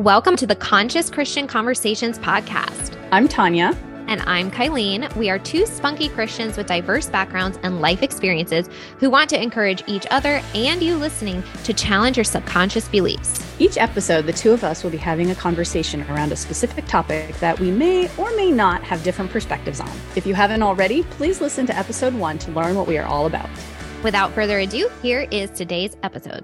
Welcome to the Conscious Christian Conversations podcast. I'm Tanya. And I'm Kylene. We are two spunky Christians with diverse backgrounds and life experiences who want to encourage each other and you listening to challenge your subconscious beliefs. Each episode, the two of us will be having a conversation around a specific topic that we may or may not have different perspectives on. If you haven't already, please listen to episode one to learn what we are all about. Without further ado, here is today's episode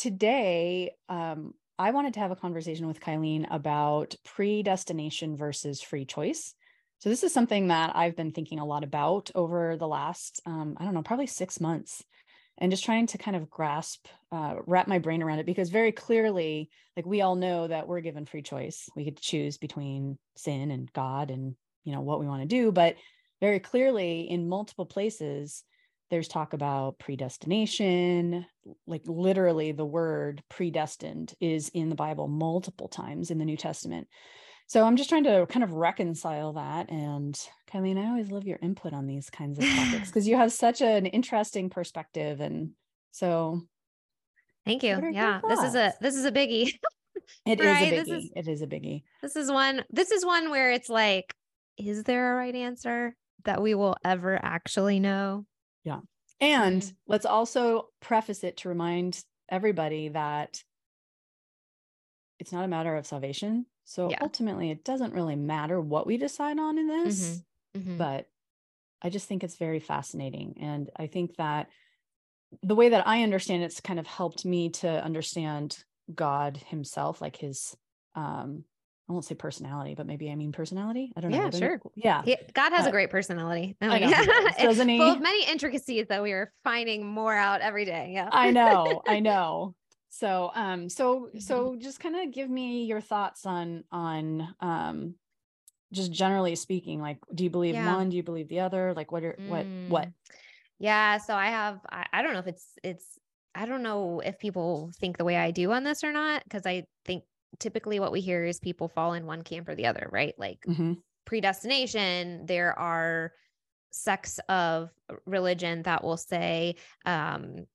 today, um, I wanted to have a conversation with Kylene about predestination versus free choice. So, this is something that I've been thinking a lot about over the last, um, I don't know, probably six months, and just trying to kind of grasp, uh, wrap my brain around it because very clearly, like we all know that we're given free choice. We could choose between sin and God and, you know, what we want to do. But very clearly, in multiple places, there's talk about predestination like literally the word predestined is in the bible multiple times in the new testament. So i'm just trying to kind of reconcile that and Kylene, i always love your input on these kinds of topics because you have such an interesting perspective and so thank you. yeah this is a this is a biggie. It right? is a biggie is, it is a biggie. this is one this is one where it's like is there a right answer that we will ever actually know yeah. And let's also preface it to remind everybody that it's not a matter of salvation. So yeah. ultimately, it doesn't really matter what we decide on in this, mm-hmm. Mm-hmm. but I just think it's very fascinating. And I think that the way that I understand it's kind of helped me to understand God himself, like his um I won't say personality, but maybe I mean personality. I don't know. Yeah, sure. Yeah. God has uh, a great personality. I, mean, I Doesn't he? Of many intricacies that we are finding more out every day. Yeah. I know. I know. So, um, so, mm-hmm. so just kind of give me your thoughts on, on, um, just generally speaking, like, do you believe yeah. one? Do you believe the other? Like, what are, mm. what, what? Mm. Yeah. So I have, I, I don't know if it's, it's, I don't know if people think the way I do on this or not, because I think typically what we hear is people fall in one camp or the other, right? Like mm-hmm. predestination, there are sects of religion that will say, um,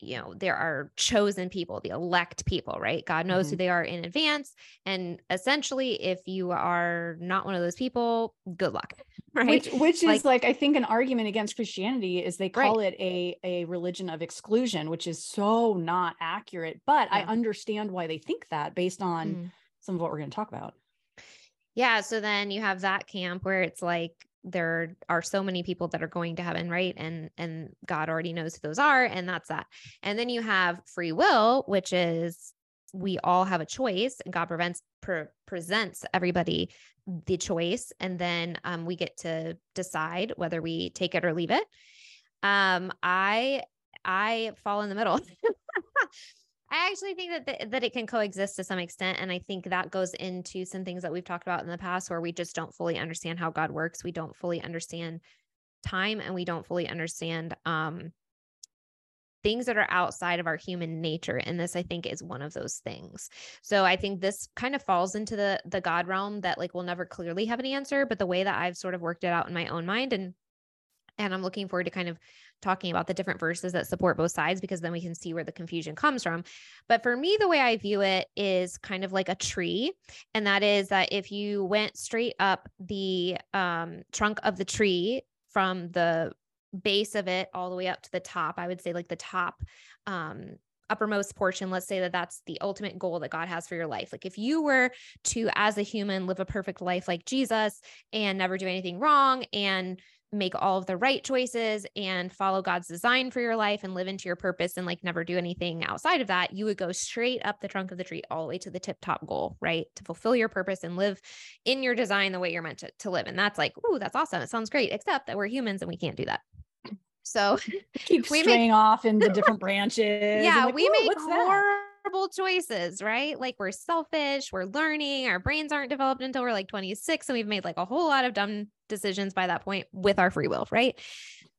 you know, there are chosen people, the elect people, right? God knows mm-hmm. who they are in advance. And essentially, if you are not one of those people, good luck. Right. Which which like, is like I think an argument against Christianity is they call right. it a a religion of exclusion, which is so not accurate. But yeah. I understand why they think that based on mm. some of what we're going to talk about. Yeah. So then you have that camp where it's like there are so many people that are going to heaven right? And and god already knows who those are and that's that. And then you have free will which is we all have a choice and god prevents pre- presents everybody the choice and then um, we get to decide whether we take it or leave it. Um i i fall in the middle I actually think that that it can coexist to some extent, and I think that goes into some things that we've talked about in the past, where we just don't fully understand how God works. We don't fully understand time, and we don't fully understand um, things that are outside of our human nature. And this, I think, is one of those things. So I think this kind of falls into the the God realm that like we'll never clearly have an answer, but the way that I've sort of worked it out in my own mind and and I'm looking forward to kind of talking about the different verses that support both sides because then we can see where the confusion comes from. But for me, the way I view it is kind of like a tree. And that is that if you went straight up the um, trunk of the tree from the base of it all the way up to the top, I would say like the top um, uppermost portion let's say that that's the ultimate goal that god has for your life like if you were to as a human live a perfect life like jesus and never do anything wrong and make all of the right choices and follow God's design for your life and live into your purpose and like never do anything outside of that, you would go straight up the trunk of the tree all the way to the tip top goal, right? To fulfill your purpose and live in your design the way you're meant to, to live. And that's like, ooh, that's awesome. It sounds great, except that we're humans and we can't do that. So keep straying make, off in the different branches. Yeah, like, we make horrible choices, right? Like we're selfish, we're learning, our brains aren't developed until we're like 26, and we've made like a whole lot of dumb decisions by that point with our free will, right?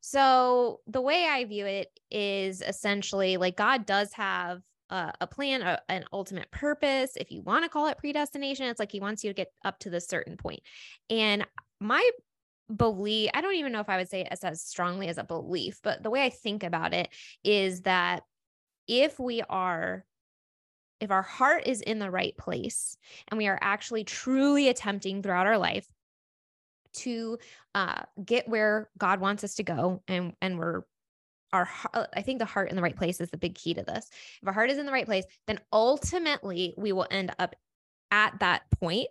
So the way I view it is essentially like God does have a, plan, a, an ultimate purpose. If you want to call it predestination, it's like He wants you to get up to this certain point. And my belief, I don't even know if I would say it as strongly as a belief, but the way I think about it is that if we are if our heart is in the right place and we are actually truly attempting throughout our life to uh, get where God wants us to go and and we're our I think the heart in the right place is the big key to this. If our heart is in the right place, then ultimately we will end up at that point.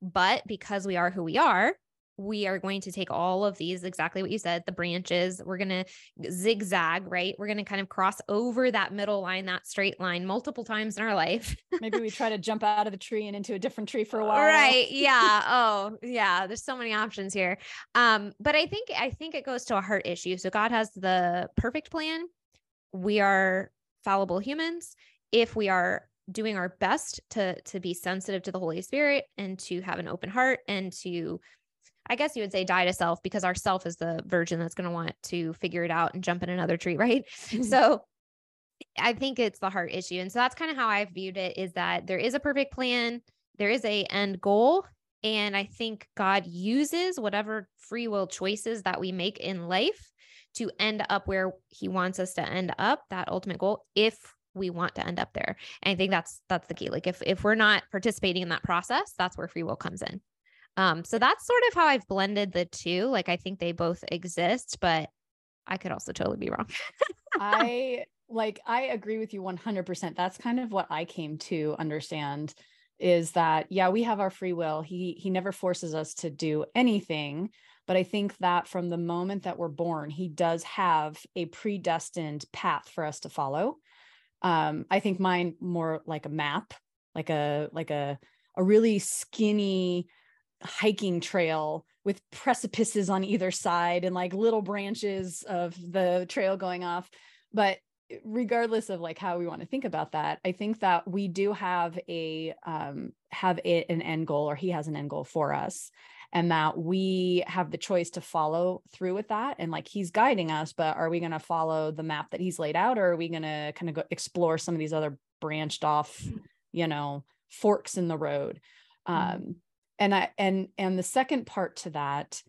But because we are who we are, we are going to take all of these exactly what you said the branches we're going to zigzag right? We're going to kind of cross over that middle line that straight line multiple times in our life. Maybe we try to jump out of the tree and into a different tree for a while. Right yeah oh yeah there's so many options here. Um but i think i think it goes to a heart issue. So god has the perfect plan. We are fallible humans. If we are doing our best to to be sensitive to the holy spirit and to have an open heart and to I guess you would say die to self because our self is the virgin that's going to want to figure it out and jump in another tree, right? Mm-hmm. so I think it's the heart issue. And so that's kind of how I've viewed it is that there is a perfect plan, there is a end goal, and I think God uses whatever free will choices that we make in life to end up where he wants us to end up, that ultimate goal, if we want to end up there. And I think that's that's the key. Like if if we're not participating in that process, that's where free will comes in. Um, so that's sort of how I've blended the two. Like I think they both exist, but I could also totally be wrong. I like I agree with you 100%. That's kind of what I came to understand is that yeah, we have our free will. He he never forces us to do anything, but I think that from the moment that we're born, he does have a predestined path for us to follow. Um I think mine more like a map, like a like a a really skinny hiking trail with precipices on either side and like little branches of the trail going off. But regardless of like how we want to think about that i think that we do have a um have a, an end goal or he has an end goal for us and that we have the choice to follow through with that. And like he's guiding us but are we going to follow the map that he's laid out or are we going to kind of go explore some of these other branched off you know forks in the road? Mm-hmm. um and i and and the second part to that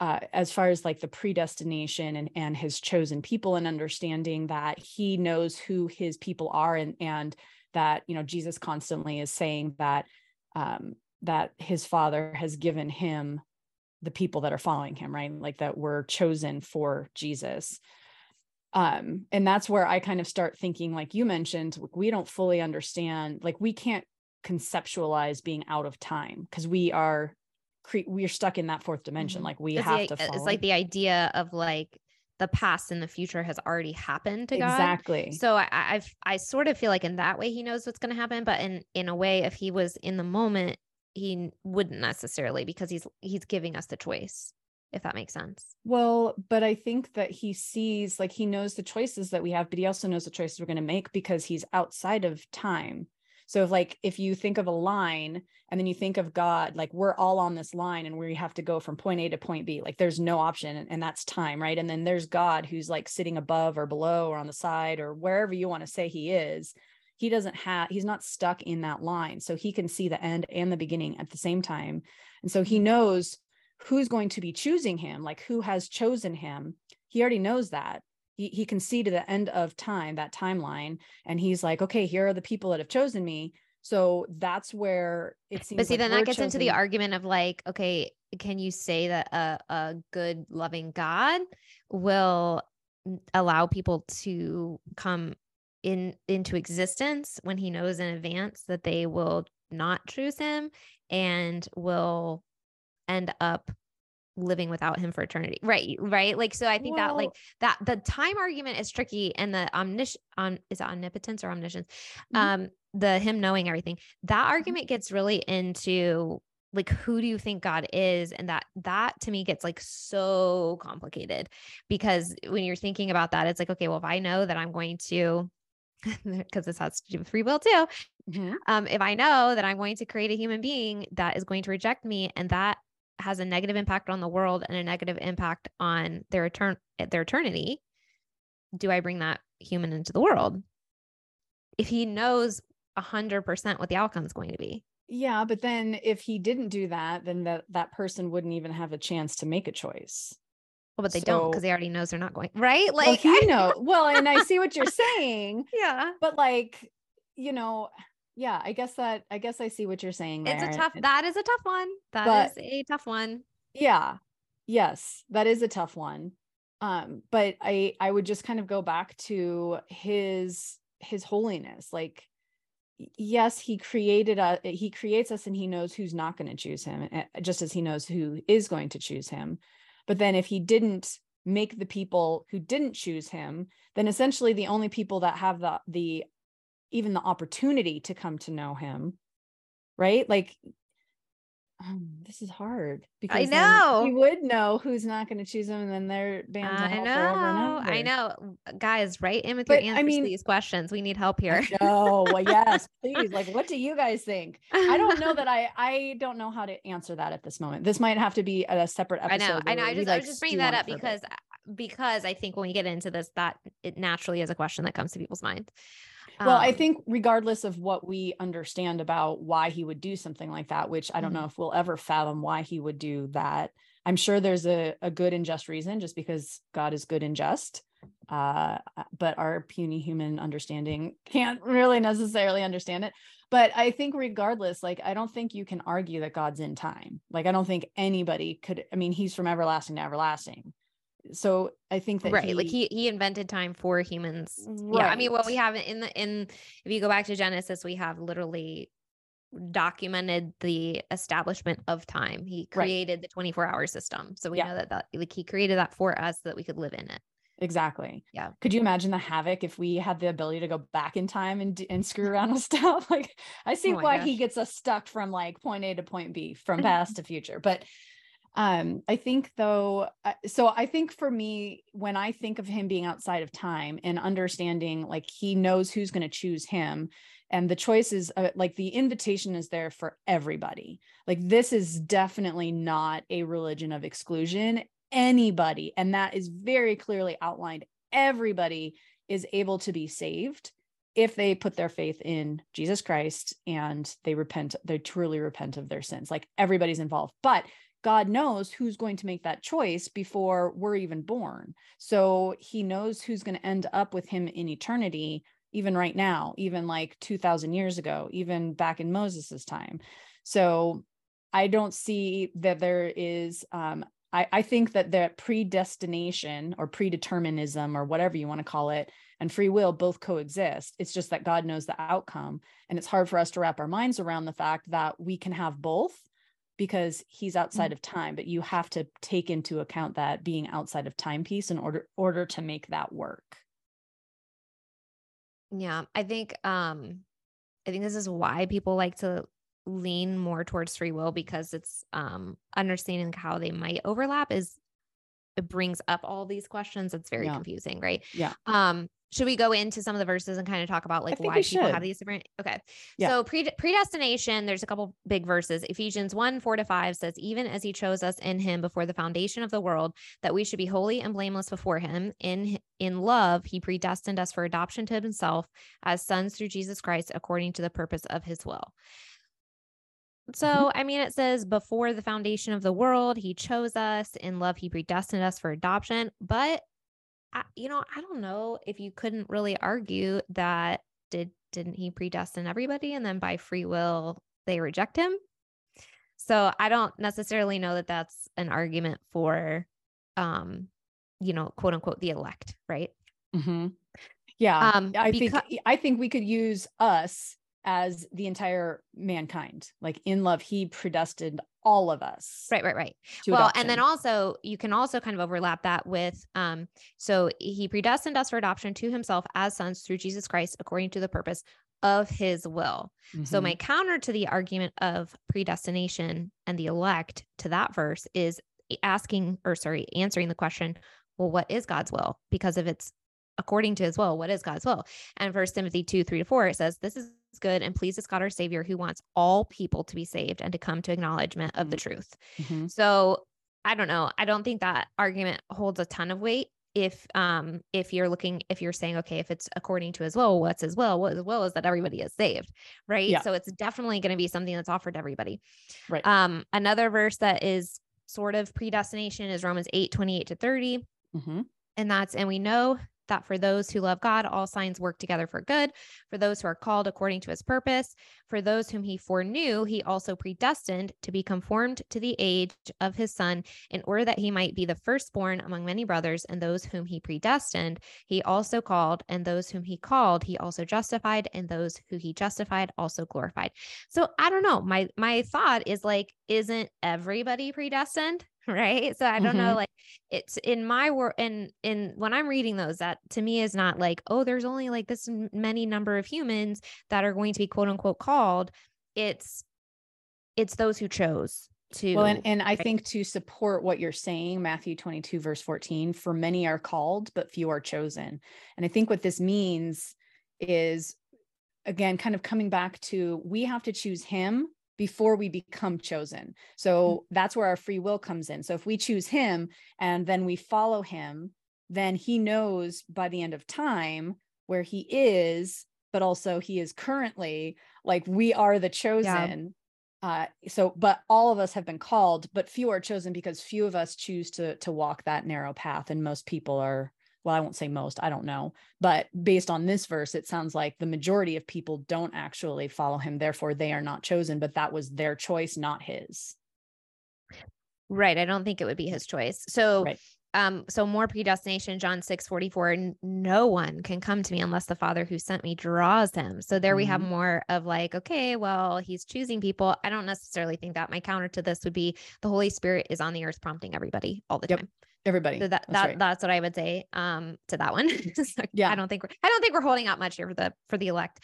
uh, as far as like the predestination and and his chosen people and understanding that he knows who his people are and and that you know jesus constantly is saying that um that his father has given him the people that are following him right? Like that were chosen for jesus. Um and that's where i kind of start thinking like you mentioned we don't fully understand like we can't conceptualize being out of time because we are cre- we're stuck in that fourth dimension mm-hmm. like we it's have the, to follow. it's like the idea of like the past and the future has already happened to God. Exactly. So I, I've I sort of feel like in that way he knows what's going to happen, but in in a way, if he was in the moment, he wouldn't necessarily because he's he's giving us the choice. If that makes sense. Well, but I think that he sees like he knows the choices that we have, but he also knows the choices we're going to make because he's outside of time. So if like if you think of a line and then you think of God, like we're all on this line and we have to go from point A to point B, like there's no option and, and that's time, right? And then there's God who's like sitting above or below or on the side or wherever you want to say he is. He doesn't have he's not stuck in that line. So he can see the end and the beginning at the same time. And so he knows who's going to be choosing him, like who has chosen him. He already knows that he, he can see to the end of time that timeline and he's like okay here are the people that have chosen me so that's where it seems but see like then that gets chosen. into the argument of like okay can you say that a, a good loving god will allow people to come in into existence when he knows in advance that they will not choose him and will end up living without him for eternity. Right. Right. Like, so I think well, that like that the time argument is tricky and the omnis on is it omnipotence or omniscience? Mm-hmm. Um, the him knowing everything, that mm-hmm. argument gets really into like who do you think God is? And that that to me gets like so complicated because when you're thinking about that, it's like, okay, well, if I know that I'm going to because this has to do with free will too. Mm-hmm. Um, if I know that I'm going to create a human being that is going to reject me and that has a negative impact on the world and a negative impact on their etern- their eternity, do I bring that human into the world? If he knows a hundred percent what the outcome is going to be. Yeah, but then if he didn't do that, then that that person wouldn't even have a chance to make a choice. Well, but they so, don't because they already knows they're not going right. Like well, he know. well, and I see what you're saying. Yeah, but like you know, yeah, I guess that I guess I see what you're saying There. It's a tough, that is a tough one. That But- is a tough one. yeah yes that is a tough one um but i i would just kind of go back to his his holiness like yes he created us he creates us and he knows who's not going to choose him eh, just as he knows who is going to choose him but then if he didn't make the people who didn't choose him then essentially the only people that have the the even the opportunity to come to know him right like um, this is hard because I know. you would know who's not going to choose him and then they're banned I know. I know. Guys, write in with But, your answers mean- to these questions. We need help here. no well, yes please like what do you guys think i don't know that i i don't know how to answer that at this moment this might have to be a separate episode. I know. I know. I just I like, was just bringing that up for a bit. because because I think when we get into this, that it naturally is a question that comes to people's mind. Well, I Um, think regardless of what we understand about why he would do something like that, which I don't Mhm. know if we'll ever fathom why he would do that. I'm sure there's a, a good and just reason just because God is good and just. Uh, but our puny human understanding can't really necessarily understand it. But I think regardless, like I don't think you can argue that God's in time. Like I don't think anybody could, I mean, he's from everlasting to everlasting. So I think that right like he he invented time for humans yeah i mean what we Right. have in the in if you go back to genesis we have literally documented the establishment of time he Right. created the 24 hour system so we Yeah. know that that like he created that for us so that we could live in it Exactly. Yeah. Could you imagine the havoc if we had the ability to go back in time and and screw around with stuff? Like I see Oh why he gets us stuck from like point A to point B, from mm-hmm. past to future. But um I think though uh, so I think for me when I think of him being outside of time and understanding like he knows who's going to choose him and the choices uh, like the invitation is there for everybody. Like this is definitely not a religion of exclusion. Anybody and that is very clearly outlined everybody is able to be saved if they put their faith in Jesus Christ and they repent they truly repent of their sins. Like everybody's involved. But God knows who's going to make that choice before we're even born so he knows who's going to end up with him in eternity even right now even like 2000 years ago even back in Moses's time so I don't see that there is um I, I think that the predestination or predeterminism or whatever you want to call it and free will both coexist. It's just that God knows the outcome. And it's hard for us to wrap our minds around the fact that we can have both because he's outside of time, but you have to take into account that being outside of time piece in order order to make that work. yeah i think um i think this is why people like to lean more towards free will because it's um understanding how they might overlap is it brings up all these questions it's very Yeah. confusing right Yeah. um should we go into some of the verses and kind of talk about like why people have these different okay Yeah. so pre- predestination there's a couple big verses ephesians 1 4 to 5 says even as he chose us in him before the foundation of the world that we should be holy and blameless before him in in love he predestined us for adoption to himself as sons through jesus christ according to the purpose of his will so, I mean, it says before the foundation of the world, he chose us in love, he predestined us for adoption. But, I, you know, I don't know if you couldn't really argue that did didn't he predestine everybody and then by free will they reject him? So, I don't necessarily know that that's an argument for, um, you know, quote unquote, the elect, right? Mhm. Yeah. Um, I think I think we could use us as the entire mankind. Like in love, he predestined all of us. Right, right, right. well and then also you can also kind of overlap that with um so he predestined us for adoption to himself as sons through jesus christ according to the purpose of his will so Mhm. my counter to the argument of predestination and the elect to that verse is asking or sorry answering the question well what is god's will because if it's according to his will what is god's will and first timothy 2 3 to 4 it says this is good and pleases god our savior who wants all people to be saved and to come to acknowledgement of the truth Mhm. so I don't know. I don't think that argument holds a ton of weight if um if you're looking if you're saying okay if it's according to his will what's his will what his will is that everybody is saved right Yeah. so it's definitely going to be something that's offered to everybody Right. um another verse that is sort of predestination is romans 8 28 to 30 Mhm. and that's and we know that for those who love God, all signs work together for good, for those who are called according to his purpose. For those whom he foreknew, he also predestined to be conformed to the age of his son, in order that he might be the firstborn among many brothers. And those whom he predestined, he also called, and those whom he called, he also justified, and those who he justified also glorified. So I don't know. My my thought is like, isn't everybody predestined? Right so i don't mm-hmm. know like it's in my work and in when i'm reading those that to me is not like oh there's only like this many number of humans that are going to be quote unquote called it's it's those who chose to well and, and i right? think to support what you're saying matthew 22 verse 14 for many are called but few are chosen and i think what this means is again kind of coming back to we have to choose him before we become chosen. So mm-hmm. that's where our free will comes in. So if we choose him and then we follow him, then he knows by the end of time where he is, but also he is currently like we are the chosen. Yeah. Uh, so but all of us have been called but few are chosen because few of us choose to to walk that narrow path and most people are well, I won't say most, I don't know. But based on this verse, it sounds like the majority of people don't actually follow him. Therefore, they are not chosen, but that was their choice, not his. Right. I don't think it would be his choice. So, right. um, so more predestination, John 6 44, no one can come to me unless the Father who sent me draws him. So there mm-hmm. we have mm-hmm. more of like, okay, well, he's choosing people. I don't necessarily think that. My counter to this would be the Holy Spirit is on the earth prompting everybody all the yep. time everybody. So that, that's that right. that's what i would say um to that one. So yeah i don't think we're i don't think we're holding out much here for the for the elect.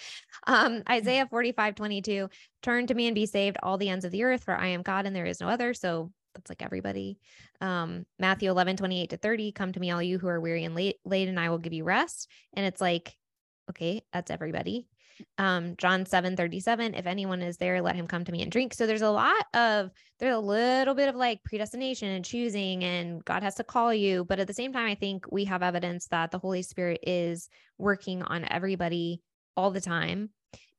Um mm. isaiah 45 22 turn to me and be saved all the ends of the earth for i am god and there is no other. So that's like everybody. Um matthew 11 28 to 30 come to me all you who are weary and late late and i will give you rest. And it's like okay that's everybody um, John 7 37, if anyone is there, let him come to me and drink. So there's a lot of, there's a little bit of like predestination and choosing, and God has to call you. But at the same time, I think we have evidence that the Holy Spirit is working on everybody all the time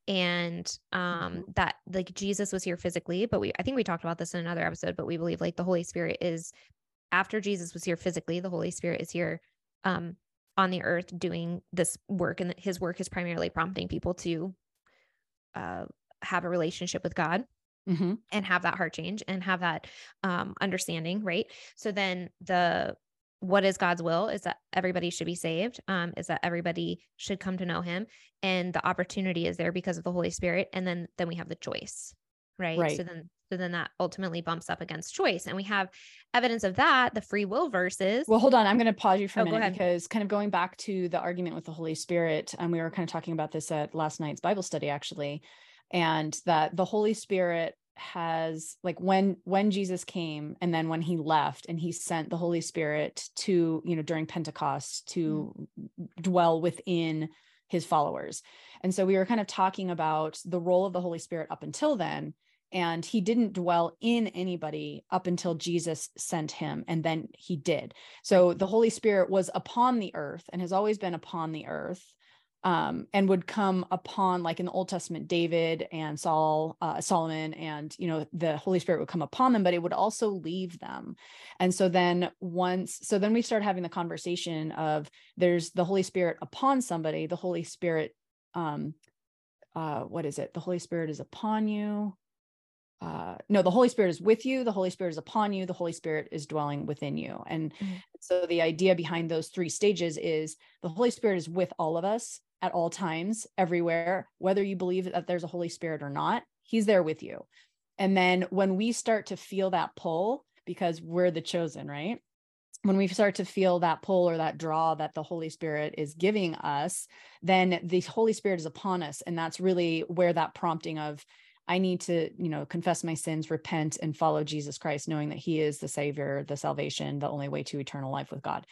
and um mm-hmm. that like Jesus was here physically but we I think we talked about this in another episode but we believe like the Holy Spirit is after Jesus was here physically the Holy Spirit is here um on the earth doing this work and his work is primarily prompting people to uh, have a relationship with god mm-hmm. and have that heart change and have that um, understanding right so then the what is god's will is that everybody should be saved um, is that everybody should come to know him and the opportunity is there because of the holy spirit and then then we have the choice right, right. so then so then that ultimately bumps up against choice. And we have evidence of that, the free will versus. Well, hold on. I'm going to pause you for oh, a minute because kind of going back to the argument with the Holy Spirit, and we were kind of talking about this at last night's Bible study, actually, and that the Holy Spirit has like when when Jesus came and then when he left and he sent the Holy Spirit to, you know, during Pentecost to mm. dwell within his followers. And so we were kind of talking about the role of the Holy Spirit up until then and he didn't dwell in anybody up until Jesus sent him and then he did. So the Holy Spirit was upon the earth and has always been upon the earth um, and would come upon like in the Old Testament David and Saul uh, Solomon and you know the Holy Spirit would come upon them but it would also leave them. And so then once so then we start having the conversation of there's the Holy Spirit upon somebody, the Holy Spirit um uh what is it? The Holy Spirit is upon you uh no the holy spirit is with you the holy spirit is upon you the holy spirit is dwelling within you and mm-hmm. so the idea behind those three stages is the holy spirit is with all of us at all times everywhere whether you believe that there's a holy spirit or not he's there with you and then when we start to feel that pull because we're the chosen right when we start to feel that pull or that draw that the Holy Spirit is giving us, then the Holy Spirit is upon us. And that's really where that prompting of, I need to, you know, confess my sins, repent, and follow Jesus Christ, knowing that He is the Savior, the salvation, the only way to eternal life with God.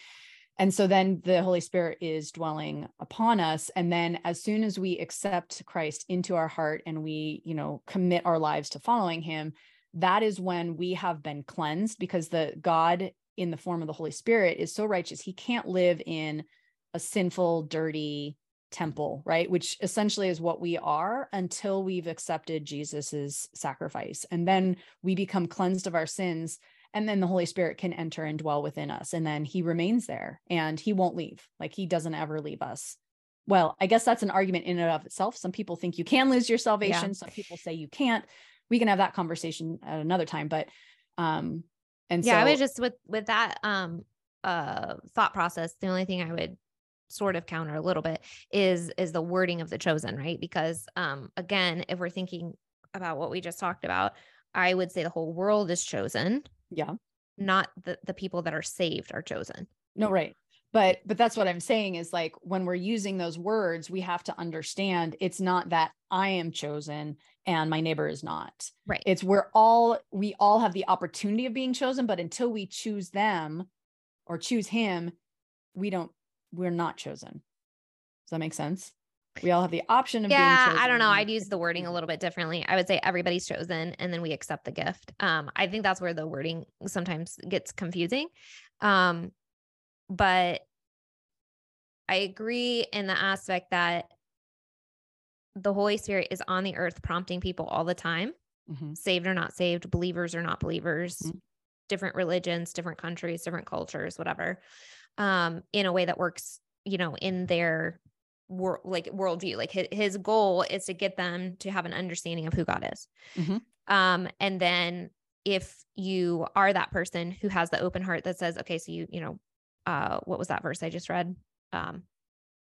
And so then the Holy Spirit is dwelling upon us. And then as soon as we accept Christ into our heart and we, you know, commit our lives to following Him, that is when we have been cleansed because the God in the form of the Holy Spirit is so righteous, He can't live in a sinful, dirty, temple, right? Which essentially is what we are until we've accepted Jesus's sacrifice. And then we become cleansed of our sins. and then the holy spirit can enter and dwell within us and then he remains there and he won't leave like he doesn't ever leave us well i guess that's an argument in and of itself some people think you can lose your salvation yeah. some people say you can't we can have that conversation at another time but um and yeah so, i was just with with that um uh thought process the only thing i would sort of counter a little bit is is the wording of the chosen right? Because um again if we're thinking about what we just talked about i would say the whole world is chosen. Yeah. Not the the people that are saved are chosen. No right. But but that's what i'm saying is like when we're using those words we have to understand it's not that i am chosen and my neighbor is not. Right. It's we're all we all have the opportunity of being chosen but until we choose them or choose him we don't we're not chosen. Does that make sense? We all have the option of yeah, I don't know. I'd use the wording a little bit differently. I would say everybody's chosen and then we accept the gift. Um, I think that's where the wording sometimes gets confusing. Um, but I agree in the aspect that the Holy Spirit is on the earth prompting people all the time, mm-hmm. saved or not saved, believers or not believers, mm-hmm. different religions, different countries, different cultures, whatever um, in a way that works, you know, in their world, like worldview. Like his, his goal is to get them to have an understanding of who God is. Mm-hmm. Um, and then if you are that person who has the open heart that says, okay, so you, you know, uh, what was that verse I just read? Um,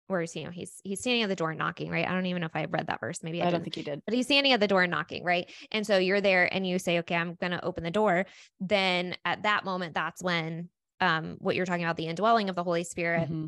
where he's, you know, he's he's standing at the door knocking, right? I don't even know if I read that verse. Maybe I, I don't think you did. But he's standing at the door and knocking, right? And so you're there and you say, okay, I'm gonna open the door. Then at that moment, that's when um, what you're talking about, the indwelling of the Holy Spirit, mm-hmm.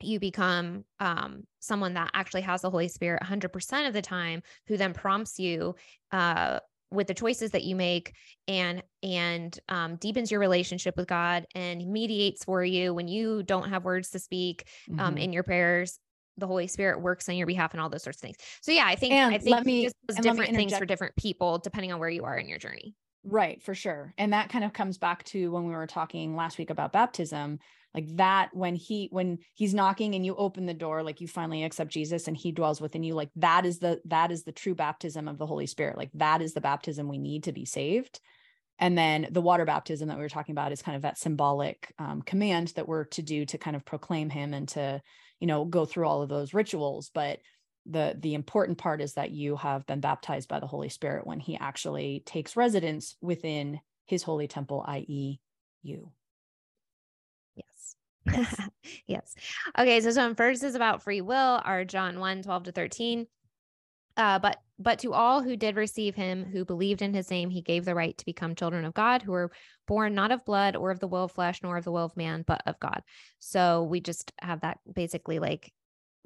you become um, someone that actually has the Holy Spirit 100% of the time, who then prompts you uh, with the choices that you make and and um, deepens your relationship with God and mediates for you when you don't have words to speak um, mm-hmm. in your prayers the Holy Spirit works on your behalf and all those sorts of things. So yeah, I think and I think me, just different things for different people depending on where you are in your journey. Right, for sure. And that kind of comes back to when we were talking last week about baptism, like that when he when he's knocking and you open the door like you finally accept Jesus and he dwells within you like that is the that is the true baptism of the Holy Spirit. Like that is the baptism we need to be saved. And then the water baptism that we were talking about is kind of that symbolic um, command that we're to do to kind of proclaim him and to, you know, go through all of those rituals. But the the important part is that you have been baptized by the holy spirit when he actually takes residence within his holy temple i.e you. Yes. Yes, yes. okay so some first is about free will are john 1 12 to 13 uh, but but to all who did receive him who believed in his name he gave the right to become children of god who were born not of blood or of the will of flesh nor of the will of man but of god. So we just have that basically like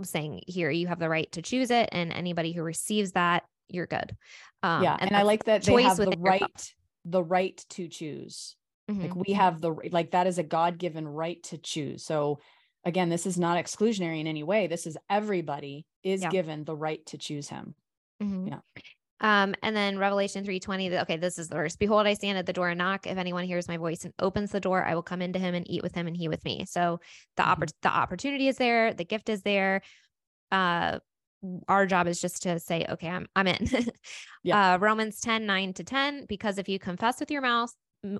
saying here you have the right to choose it and anybody who receives that you're good um, yeah and, and i like that they have the right the right to choose mm-hmm. like we have the like that is a god-given right to choose so again this is not exclusionary in any way this is everybody is yeah. given the right to choose him mm-hmm. yeah um, and then Revelation 3:20, okay, this is the verse. Behold, I stand at the door and knock. If anyone hears my voice and opens the door, I will come into him and eat with him and he with me. So the mm-hmm. oppor- the opportunity is there, the gift is there. Uh our job is just to say, okay, I'm I'm in. yeah. Uh, Romans 10, 9 to 10. Because if you confess with your mouth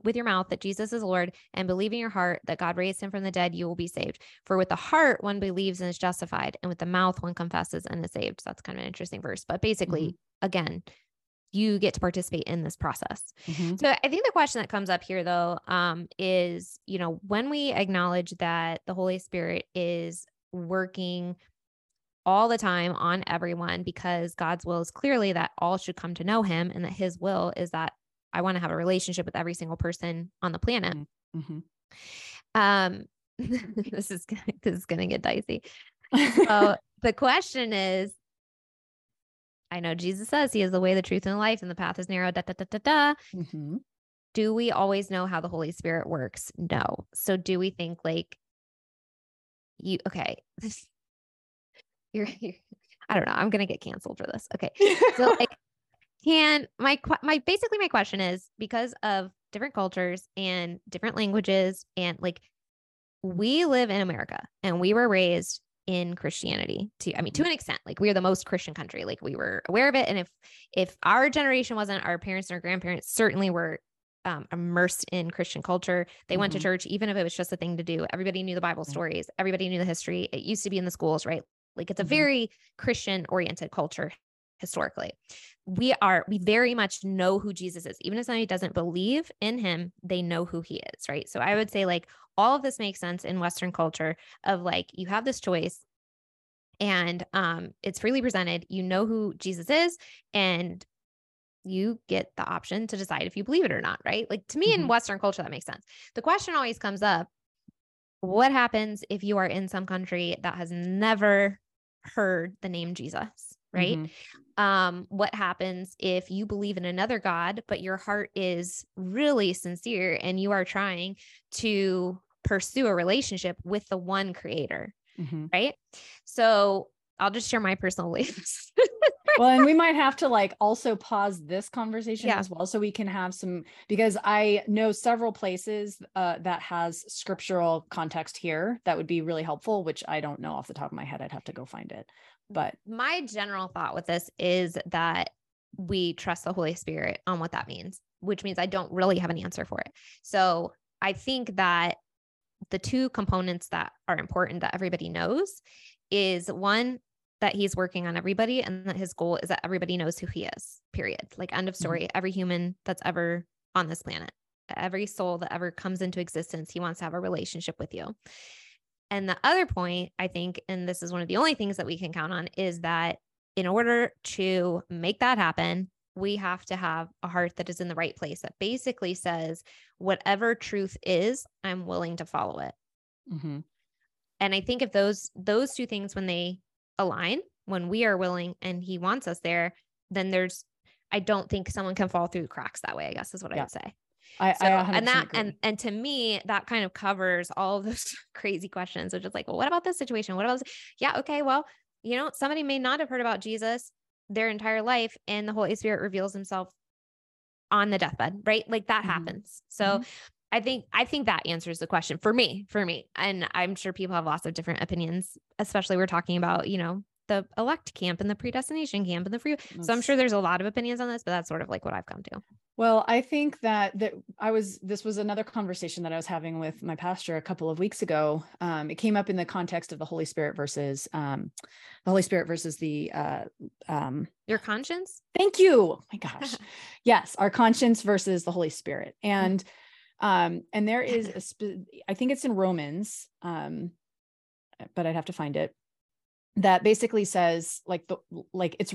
with your mouth that Jesus is Lord and believe in your heart that God raised him from the dead, you will be saved. For with the heart, one believes and is justified, and with the mouth, one confesses and is saved. So that's kind of an interesting verse. But basically, mm-hmm. again, you get to participate in this process. Mm-hmm. So I think the question that comes up here, though, um, is you know, when we acknowledge that the Holy Spirit is working all the time on everyone because God's will is clearly that all should come to know him and that his will is that I want to have a relationship with every single person on the planet. Mm-hmm. Um, this is this is gonna get dicey. So the question is, I know Jesus says he is the way, the truth, and the life, and the path is narrow. Da da da da da. Mm-hmm. Do we always know how the Holy Spirit works? No. So do we think like you? Okay, you're, you're I don't know. I'm gonna get canceled for this. Okay, so like can my my basically my question is because of different cultures and different languages and like we live in America and we were raised in Christianity to I mean to an extent like we are the most Christian country like we were aware of it and if if our generation wasn't our parents and our grandparents certainly were um, immersed in Christian culture. They mm-hmm. went to mm-hmm. church, even if it was just a thing to do. Everybody knew the Bible stories. Everybody knew the history. It used to be in the schools, right? Like it's a mm-hmm. very Christian oriented culture historically. We are, we very much know who Jesus is. Even if somebody doesn't believe in him, they know who he is, right? So I would say, like, all of this makes sense in Western culture of like, you have this choice and um, it's freely presented. You know who Jesus is, and you get the option to decide if you believe it or not, right? Like to me mm-hmm. in Western culture, that makes sense. The question always comes up what happens if you are in some country that has never heard the name Jesus, right? Mm-hmm. Um, what happens if you believe in another God, but your heart is really sincere and you are trying to pursue a relationship with the one creator, mm-hmm. right? So I'll just share my personal beliefs. well, and we might have to like also pause this conversation yeah. as well so we can have some because I know several places uh, that has scriptural context here that would be really helpful, which I don't know off the top of my head. I'd have to go find it. But my general thought with this is that we trust the Holy Spirit on what that means, which means I don't really have an answer for it. So I think that the two components that are important that everybody knows is one that he's working on everybody and that his goal is that everybody knows who he is period like end of story mm-hmm. every human that's ever on this planet every soul that ever comes into existence he wants to have a relationship with you and the other point i think and this is one of the only things that we can count on is that in order to make that happen we have to have a heart that is in the right place that basically says whatever truth is i'm willing to follow it mm-hmm. and i think if those those two things when they align when we are willing and he wants us there, then there's I don't think someone can fall through the cracks that way, I guess is what yeah. I would say. I, so, I and that agree. and and to me that kind of covers all of those crazy questions which is like well what about this situation what about this? yeah okay well you know somebody may not have heard about jesus their entire life and the holy spirit reveals himself on the deathbed right like that mm-hmm. happens so mm-hmm. I think I think that answers the question for me, for me. And I'm sure people have lots of different opinions, especially we're talking about, you know, the elect camp and the predestination camp and the free. So I'm sure there's a lot of opinions on this, but that's sort of like what I've come to. Well, I think that that I was this was another conversation that I was having with my pastor a couple of weeks ago. Um, it came up in the context of the Holy Spirit versus um, the Holy Spirit versus the uh, um, your conscience. Thank you. Oh my gosh, yes, our conscience versus the Holy Spirit, and. Mm-hmm um, and there is a I think it's in Romans, um, but I'd have to find it. That basically says like the like it's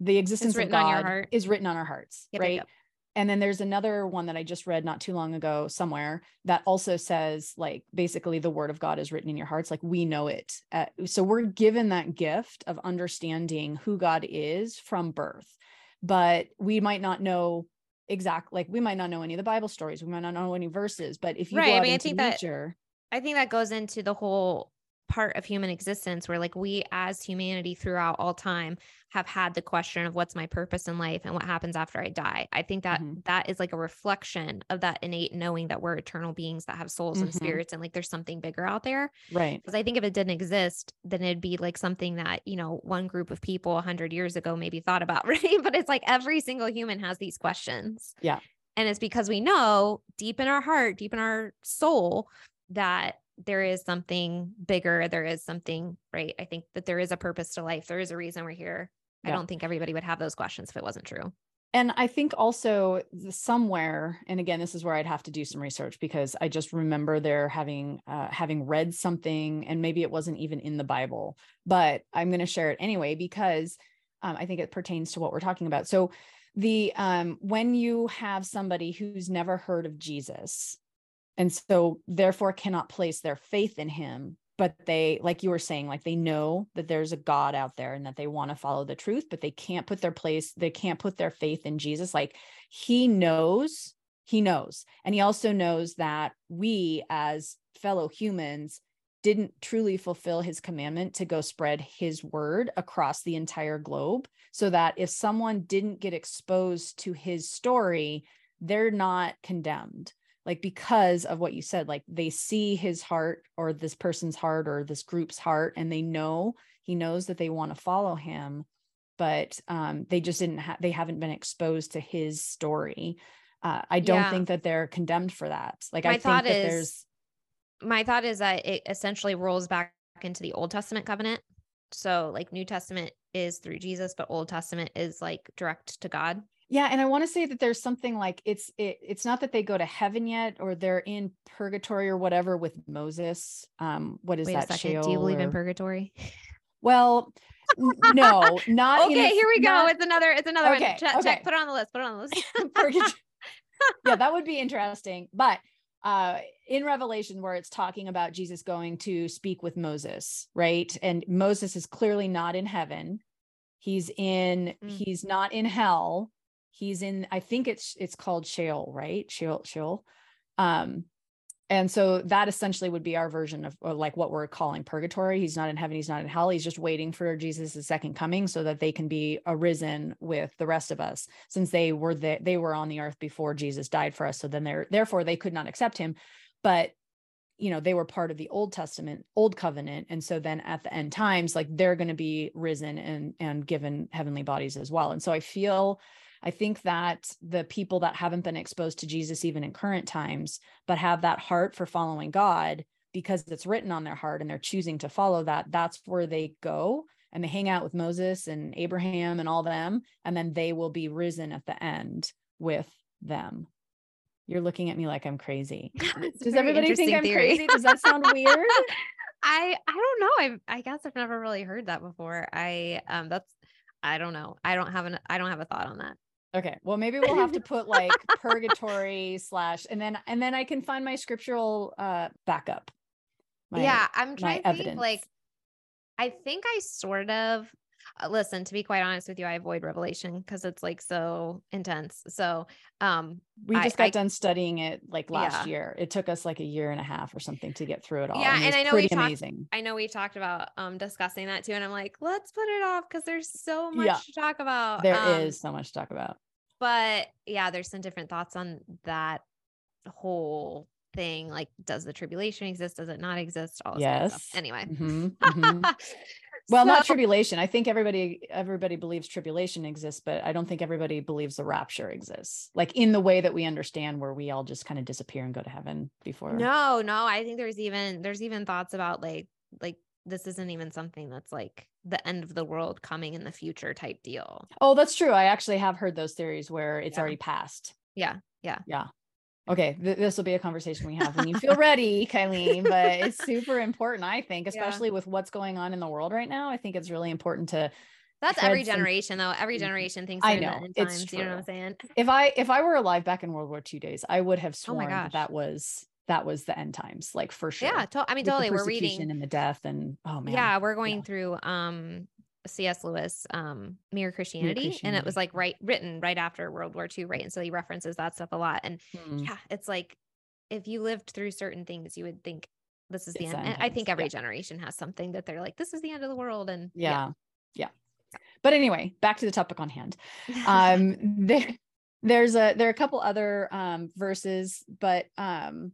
the existence of God is written on our hearts, yep, right? Yep. And then there's another one that I just read not too long ago somewhere that also says like basically the word of God is written in your hearts, like we know it. Uh, so we're given that gift of understanding who God is from birth, but we might not know exact like we might not know any of the bible stories we might not know any verses but if you right i mean i think nature, that i think that goes into the whole part of human existence where like we as humanity throughout all time have had the question of what's my purpose in life and what happens after I die. I think that, mm-hmm. that is like a reflection of that innate knowing that we're eternal beings that have souls mm-hmm. and spirits and like there's something bigger out there. Right. Because I think if it didn't exist, then it'd be like something that, you know, one group of people 100 years ago maybe thought about, right? But it's like every single human has these questions. Yeah. And it's because we know deep in our heart, deep in our soul, that there is something bigger. There is something, right? I think that there is a purpose to life. There is a reason we're here. Yeah. I don't think everybody would have those questions if it wasn't true. And I think also somewhere, and again, this is where I'd have to do some research because I just remember there having uh, having read something, and maybe it wasn't even in the Bible, but I'm going to share it anyway because um, I think it pertains to what we're talking about. So, the um, when you have somebody who's never heard of Jesus, and so therefore cannot place their faith in him but they like you were saying like they know that there's a god out there and that they want to follow the truth but they can't put their place they can't put their faith in jesus. Like he knows he knows. And he also knows that we as fellow humans didn't truly fulfill his commandment to go spread his word across the entire globe so that if someone didn't get exposed to his story they're not condemned like because of what you said like they see his heart or this person's heart or this group's heart and they know he knows that they want to follow him but um, they just didn't have they haven't been exposed to his story uh, I don't Yeah. think that they're condemned for that. Like My I think thought that is- there's my thought is that it essentially rolls back into the Old Testament covenant. So like New Testament is through Jesus, but Old Testament is like direct to God. Yeah, and I want to say that there's something like it's it, it's not that they go to heaven yet or they're in purgatory or whatever with Moses. Um, what is Wait that? a second. Sheol Do you believe in purgatory? Well, no, not okay, here we go. It's another. It's another Okay, one. Check, okay. check. Put it on the list. Put it on the list. Yeah, that would be interesting. But uh in Revelation, where it's talking about Jesus going to speak with Moses, right? And Moses is clearly not in heaven. He's in, Mm. he's not in hell. He's in, I think it's it's called Sheol, right? Sheol, Sheol. Um, and so that essentially would be our version of like what we're calling purgatory. He's not in heaven, he's not in hell. He's just waiting for Jesus' second coming so that they can be arisen with the rest of us, since they were the, they were on the earth before Jesus died for us. So then they're therefore they could not accept him. But you know, they were part of the Old Testament, Old Covenant. And so then at the end times, like they're going to be risen and and given heavenly bodies as well. And so I feel I think that the people that haven't been exposed to Jesus even in current times, but have that heart for following God because it's written on their heart and they're choosing to follow that, that's where they go and they hang out with Moses and Abraham and all them. And then they will be risen at the end with them. You're looking at me like I'm crazy. Does everybody think I'm theory. crazy? Does that sound weird? I I don't know. I I guess I've never really heard that before. I um that's I don't know. I don't have an I don't have a thought on that. Okay. Well, maybe we'll have to put like purgatory slash and then and then I can find my scriptural uh backup. My- yeah, I'm trying to think evidence. like I think I sort of listen, to be quite honest with you, I avoid revelation because it's like so intense. So, um we I- just got I- done studying it like last Yeah. year. It took us like a year and a half or something to get through it all. Yeah, it and I know pretty we've talked- amazing. I know we've talked about um discussing that too and I'm like, let's put it off because there's so much Yeah. to talk about. There Um, is so much to talk about. but yeah, there's some different thoughts on that whole thing. Like, does the tribulation exist? Does it not exist? All this kind of stuff. Yes. Anyway. Mhm, mhm. Well, not tribulation. I think everybody everybody believes tribulation exists, but I don't think everybody believes the rapture exists. Like in the way that we understand where we all just kind of disappear and go to heaven before. No, no. I think there's even there's even thoughts about like like this isn't even something that's like the end of the world coming in the future type deal. Oh, that's true. I actually have heard those theories where it's Yeah. already passed. Yeah, yeah. Yeah. Okay. Th- this will be a conversation we have when you feel ready, Kylene, but it's super important, I think, Yeah. especially with what's going on in the world right now. I think it's really important to That's every some- generation though. Every Mhm. generation thinks I know, it's times. You know what I'm saying? if I if I were alive back in World War II days, I would have Oh sworn that, that was that was the end times, like for sure. Yeah, to- I mean With totally. We're reading. and the death and oh man. Yeah, we're going through um C.S. Lewis, um, Mere Christianity, and it was like right written right after World War II, right? And so he references that stuff a lot. And Hmm. yeah, it's like if you lived through certain things, you would think this is the It's end. the end And I think every yeah. generation has something that they're like, this is the end of the world. And yeah. yeah. But anyway, back to the topic on hand. um there there's a there are a couple other um verses but um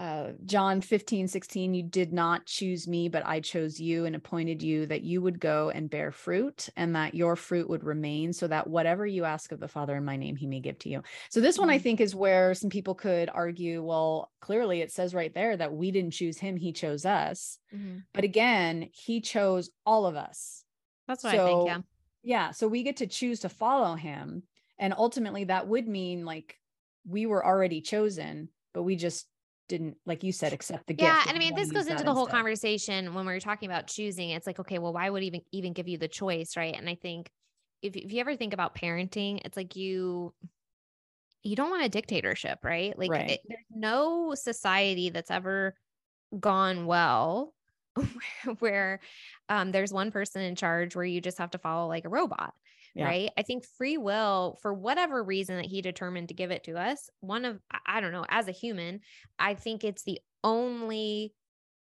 uh john 15 16 you did not choose me but i chose you and appointed you that you would go and bear fruit and that your fruit would remain so that whatever you ask of the father in my name he may give to you so this one i Mhm. think is where some people could argue well clearly it says right there that we didn't choose him he chose us Mhm. but again he chose all of us that's what I think. Yeah. yeah so we get to choose to follow him and ultimately that would mean like we were already chosen but we just didn't like you said accept the gift Yeah, and I mean, this goes into the whole instead. conversation when we were talking about choosing. It's like, okay, well, why would even even give you the choice, right? And I think if if you ever think about parenting, it's like you you don't want a dictatorship, right? Like, Right. it, there's no society that's ever gone well where, where um, there's one person in charge where you just have to follow like a robot. Yeah. Right. I think free will, for whatever reason that he determined to give it to us, one of, I- don't know, as a human, I think it's the only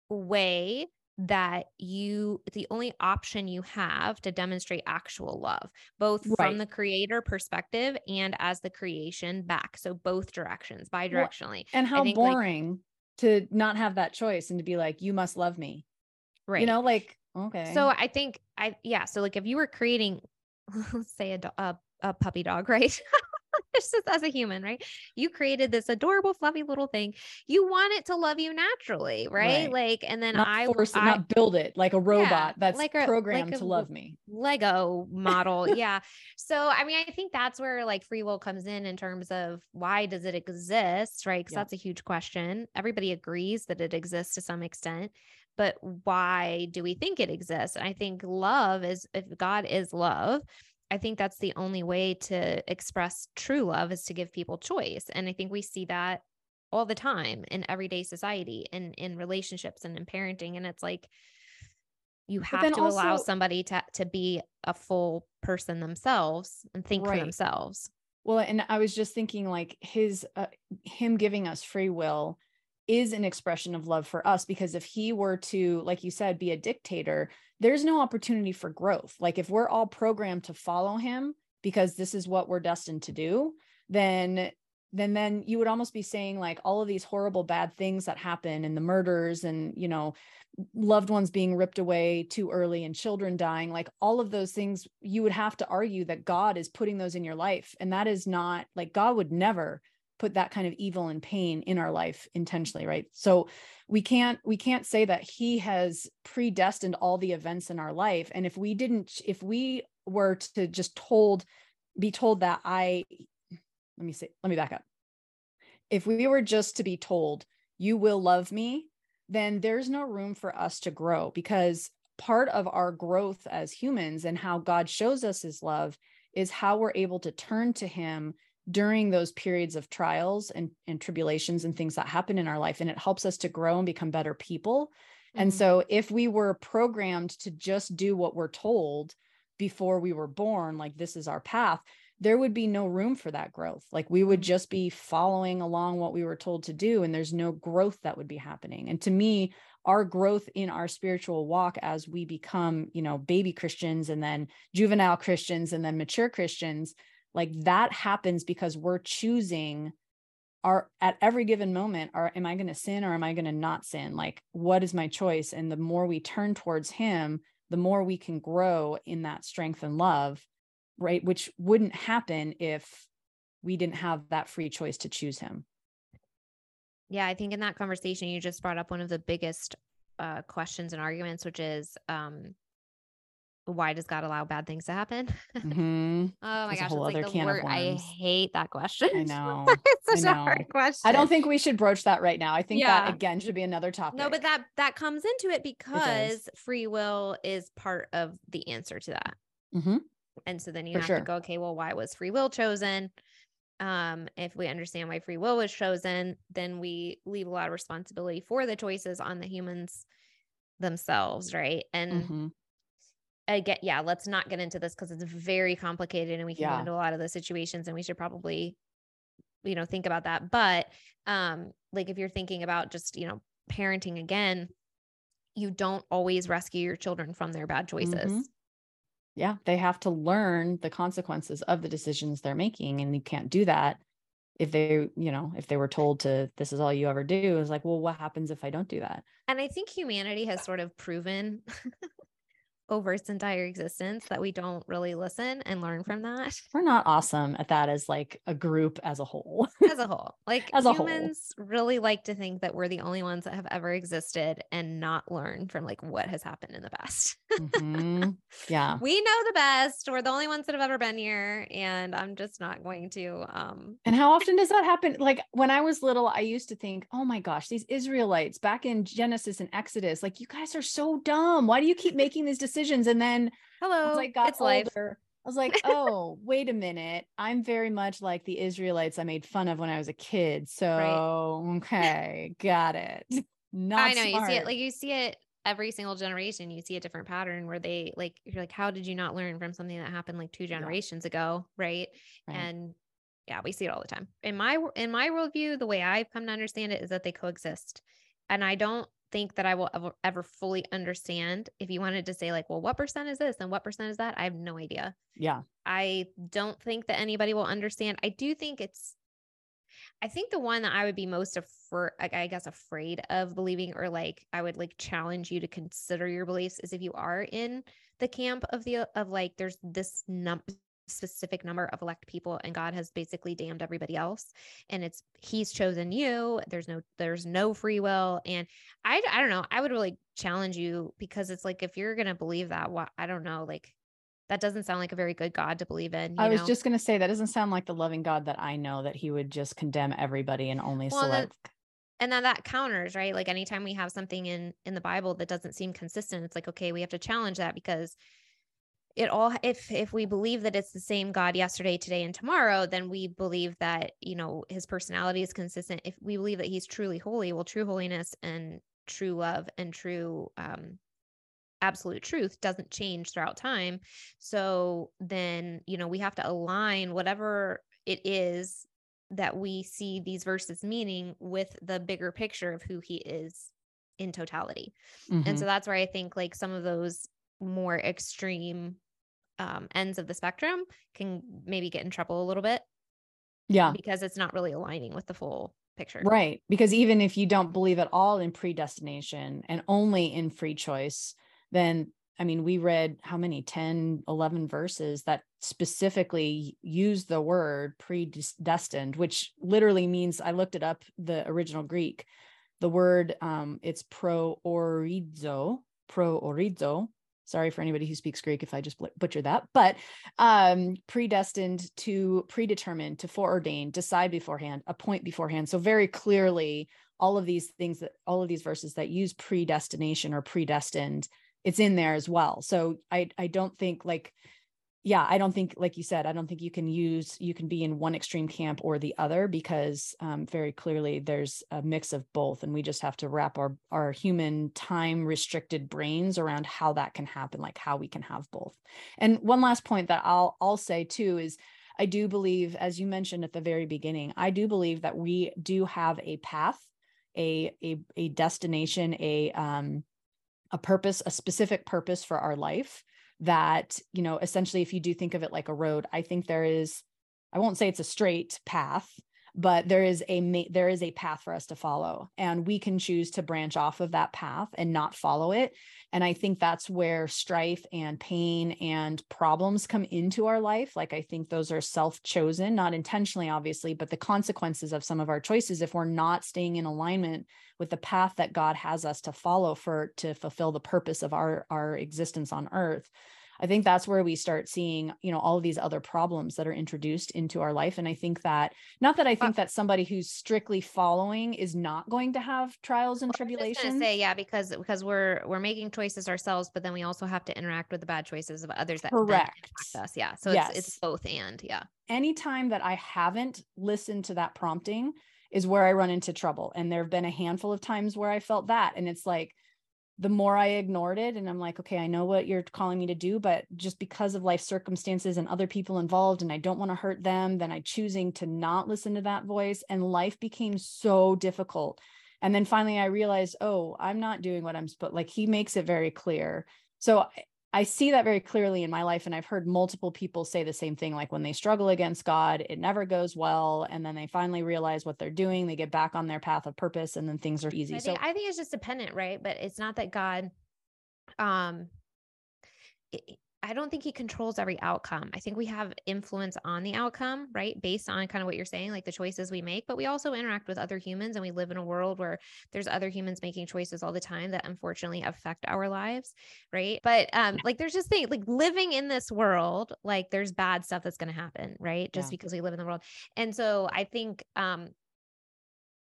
way that you the only option you have to demonstrate actual love both Right. from the creator perspective and as the creation back so both directions bi-directionally and how think, like- boring to not have that choice and to be like you must love me right you know like okay so i think i yeah so like if you were creating say a, do- a, a puppy dog right it's just as a human, right? You created this adorable, fluffy little thing. You want it to love you naturally, right? right. Like, and then not I force I, not build it like a robot yeah, that's like a, programmed like a, to love me. Lego model. yeah. So, I mean, I think that's where like free will comes in in terms of why does it exist, right? Because yeah. that's a huge question. Everybody agrees that it exists to some extent, but why do we think it exists? And I think love is if God is love, I think that's the only way to express true love is to give people choice. And I think we see that all the time in everyday society and in relationships and in parenting. And it's like you have to also, allow somebody to to be a full person themselves and think right. for themselves. Well, and I was just thinking like his uh, him giving us free will is an expression of love for us because if he were to like you said be a dictator there's no opportunity for growth. Like if we're all programmed to follow him because this is what we're destined to do then then then you would almost be saying like all of these horrible bad things that happen and the murders and you know loved ones being ripped away too early and children dying like all of those things you would have to argue that god is putting those in your life. And that is not like god would never put that kind of evil and pain in our life intentionally right? So we can't we can't say that he has predestined all the events in our life. And if we didn't if we were to just told be told that i let me say let me back up. If we were just to be told you will love me then there's no room for us to grow because part of our growth as humans and how god shows us his love is how we're able to turn to him during those periods of trials and, and tribulations and things that happen in our life and it helps us to grow and become better people. Mm-hmm. and so if we were programmed to just do what we're told before we were born like this is our path there would be no room for that growth. Like we would just be following along what we were told to do and there's no growth that would be happening. And to me our growth in our spiritual walk as we become you know baby christians and then juvenile christians and then mature christians like that happens because we're choosing are at every given moment are am i going to sin or am i going to not sin? Like what is my choice? And the more we turn towards him the more we can grow in that strength and love right? Which wouldn't happen if we didn't have that free choice to choose him. Yeah i think in that conversation you just brought up one of the biggest uh, questions and arguments which is um why does God allow bad things to happen? Mm-hmm. oh my gosh, it's like the word. I hate that question. I know. it's such a hard question. I don't think we should broach that right now. I think yeah. that again should be another topic. No, but that that comes into it because it free will is part of the answer to that. Mm-hmm. And so then you For have sure. to go, okay, well, why was free will chosen? Um, if we understand why free will was chosen, then we leave a lot of responsibility for the choices on the humans themselves, right? And mm-hmm again, yeah, let's not get into this because it's very complicated and we can yeah. go into a lot of the situations and we should probably, you know, think about that. But um, like if you're thinking about just, you know, parenting again, you don't always rescue your children from their bad choices. Mm-hmm. Yeah, they have to learn the consequences of the decisions they're making. And you can't do that if they, you know, if they were told to, this is all you ever do, is like, well, what happens if I don't do that? And I think humanity has sort of proven over its entire existence that we don't really listen and learn from that. We're not awesome at that as like a group as a whole. as a whole. Like as humans whole. really like to think that we're the only ones that have ever existed and not learn from like what has happened in the past. mm-hmm. Yeah. We know the best. We're the only ones that have ever been here and I'm just not going to um And how often does that happen? Like when I was little, I used to think, "Oh my gosh, these Israelites back in Genesis and Exodus, like you guys are so dumb. Why do you keep making these decisions?" Decisions. And then hello, like got it's older. Life. I was like, oh, wait a minute. I'm very much like the Israelites I made fun of when I was a kid. So right. okay, got it. Not I know smart. you see it like you see it every single generation. You see a different pattern where they like you're like, how did you not learn from something that happened like two generations yeah. ago? Right? right. And yeah, we see it all the time. In my in my worldview, the way I've come to understand it is that they coexist. And I don't think that I will ever, ever fully understand. If you wanted to say, like, well, what percent is this and what percent is that? I have no idea. Yeah. I don't think that anybody will understand. I do think it's, I think the one that I would be most afraid, I guess, afraid of believing, or like I would like challenge you to consider your beliefs is if you are in the camp of the, of like, there's this num specific number of elect people and God has basically damned everybody else and it's he's chosen you there's no there's no free will and I I don't know I would really challenge you because it's like if you're going to believe that what I don't know like that doesn't sound like a very good God to believe in. I was know? just going to say that doesn't sound like the loving God that I know that he would just condemn everybody and only well, select. Then, and then that counters, right? Like anytime we have something in in the Bible that doesn't seem consistent, it's like okay, we have to challenge that because it all if if we believe that it's the same God yesterday, today, and tomorrow, then we believe that you know his personality is consistent. If we believe that he's truly holy, well, true holiness and true love and true um absolute truth doesn't change throughout time. So then, you know, we have to align whatever it is that we see these verses meaning with the bigger picture of who he is in totality. Mm-hmm. And so that's where I think like some of those more extreme um, ends of the spectrum can maybe get in trouble a little bit. Yeah. Because it's not really aligning with the full picture. Right. Because even if you don't believe at all in predestination and only in free choice, then I mean, we read how many 10, 11 verses that specifically use the word predestined, which literally means I looked it up, the original Greek. The word um, it's pro orizo, pro orizo. Sorry for anybody who speaks Greek if I just butcher that, but um, predestined to predetermine, to foreordain, decide beforehand, appoint beforehand. So very clearly, all of these things that all of these verses that use predestination or predestined it's in there as well. So I I don't think like yeah, I don't think like you said, I don't think you can use you can be in one extreme camp or the other because um, very clearly there's a mix of both, and we just have to wrap our our human time restricted brains around how that can happen, like how we can have both. And one last point that I'll I'll say too is. I do believe, as you mentioned at the very beginning, I do believe that we do have a path, a a, a destination, a um, a purpose, a specific purpose for our life that, you know, essentially, if you do think of it like a road, I think there is, I won't say it's a straight path, but there is a there is a path for us to follow. And we can choose to branch off of that path and not follow it and i think that's where strife and pain and problems come into our life. Like i think those are self chosen not intentionally obviously but the consequences of some of our choices if we're not staying in alignment with the path that god has us to follow for to fulfill the purpose of our our existence on earth I think that's where we start seeing, you know, all of these other problems that are introduced into our life. And I think that not that I uh think that somebody who's strictly following is not going to have trials and tribulations. Say yeah, because because we're we're making choices ourselves, but then we also have to interact with the bad choices of others that correct us. Yeah, so yes. it's it's both and yeah. Anytime that I haven't listened to that prompting is where I run into trouble, and there have been a handful of times where I felt that, and it's like the more I ignored it, and I'm like, okay, I know what you're calling me to do, but just because of life circumstances and other people involved, and I don't want to hurt them, then I choosing to not listen to that voice. And life became so difficult. And then finally I realized, oh, I'm not doing what I'm supposed like he makes it very clear. So I see that very clearly in my life. And I've heard multiple people say the same thing like when they struggle against God, it never goes well. And then they finally realize what they're doing, they get back on their path of purpose, and then things are easy. I think, so I think it's just dependent, right? But it's not that God, um, it, I don't think he controls every outcome. I think we have influence on the outcome, right? Based on kind of what you're saying, like the choices we make, but we also interact with other humans and we live in a world where there's other humans making choices all the time that unfortunately affect our lives, right? But um like there's just things like living in this world, like there's bad stuff that's going to happen, right? Just yeah. because we live in the world. And so I think um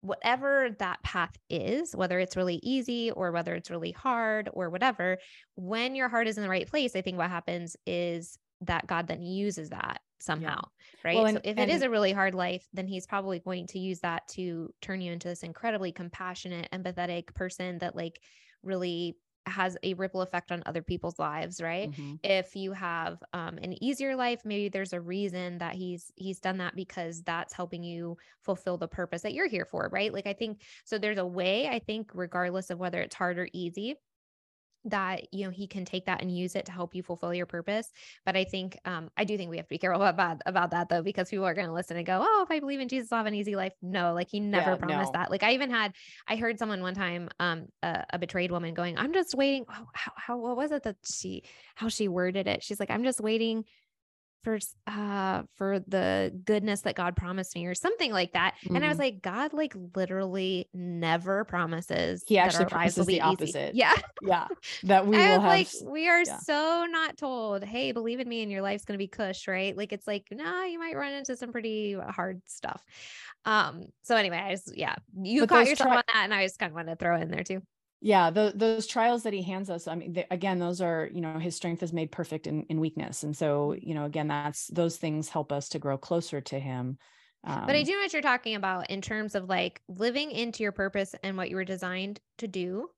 whatever that path is, whether it's really easy or whether it's really hard or whatever, when your heart is in the right place, I think what happens is that God then uses that somehow, yeah. right? Well, and, so if and, it is a really hard life, then he's probably going to use that to turn you into this incredibly compassionate, empathetic person that like really has a ripple effect on other people's lives right mm-hmm. if you have um, an easier life maybe there's a reason that he's he's done that because that's helping you fulfill the purpose that you're here for right like i think so there's a way i think regardless of whether it's hard or easy that you know he can take that and use it to help you fulfill your purpose but i think um i do think we have to be careful about about that though because people are going to listen and go oh if i believe in jesus i'll have an easy life. No like he never yeah, promised no. that. Like i even had i heard someone one time um a, a betrayed woman going i'm just waiting oh, how, how what was it that she how she worded it? She's like i'm just waiting for uh for the goodness that God promised me or something like that. Mm-hmm. And I was mm-hmm. like, God like literally never promises. He actually promises the opposite. Easy. Yeah. Yeah. That we will have like we are yeah. so not told, hey, believe in me and your life's gonna be cush, right? Like it's like, nah, you might run into some pretty hard stuff. Um, so anyway, I just yeah, you but caught yourself tri- on that and I just kind of wanted to throw in there too yeah the, those trials that he hands us i mean they, again those are you know his strength is made perfect in, in weakness and so you know again that's those things help us to grow closer to him um, but i do know what you're talking about in terms of like living into your purpose and what you were designed to do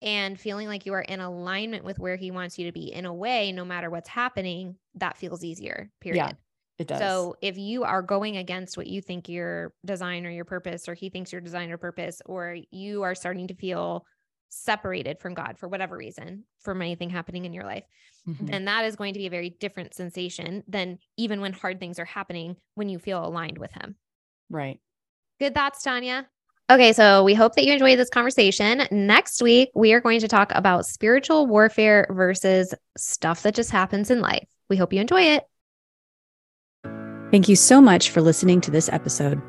and feeling like you are in alignment with where he wants you to be in a way no matter what's happening that feels easier period yeah. It does. So if you are going against what you think your design or your purpose, or he thinks your design or purpose, or you are starting to feel separated from God for whatever reason from anything happening in your life, mm-hmm. then that is going to be a very different sensation than even when hard things are happening when you feel aligned with Him. Right. Good thoughts, Tanya. Okay, so we hope that you enjoyed this conversation. Next week, we are going to talk about spiritual warfare versus stuff that just happens in life. We hope you enjoy it. Thank you so much for listening to this episode.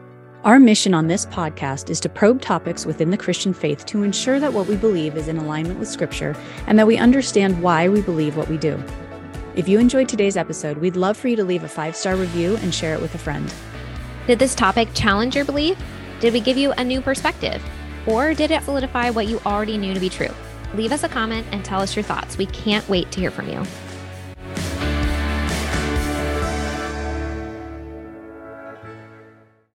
Our mission on this podcast is to probe topics within the Christian faith to ensure that what we believe is in alignment with Scripture and that we understand why we believe what we do. If you enjoyed today's episode, we'd love for you to leave a five star review and share it with a friend. Did this topic challenge your belief? Did we give you a new perspective? Or did it solidify what you already knew to be true? Leave us a comment and tell us your thoughts. We can't wait to hear from you.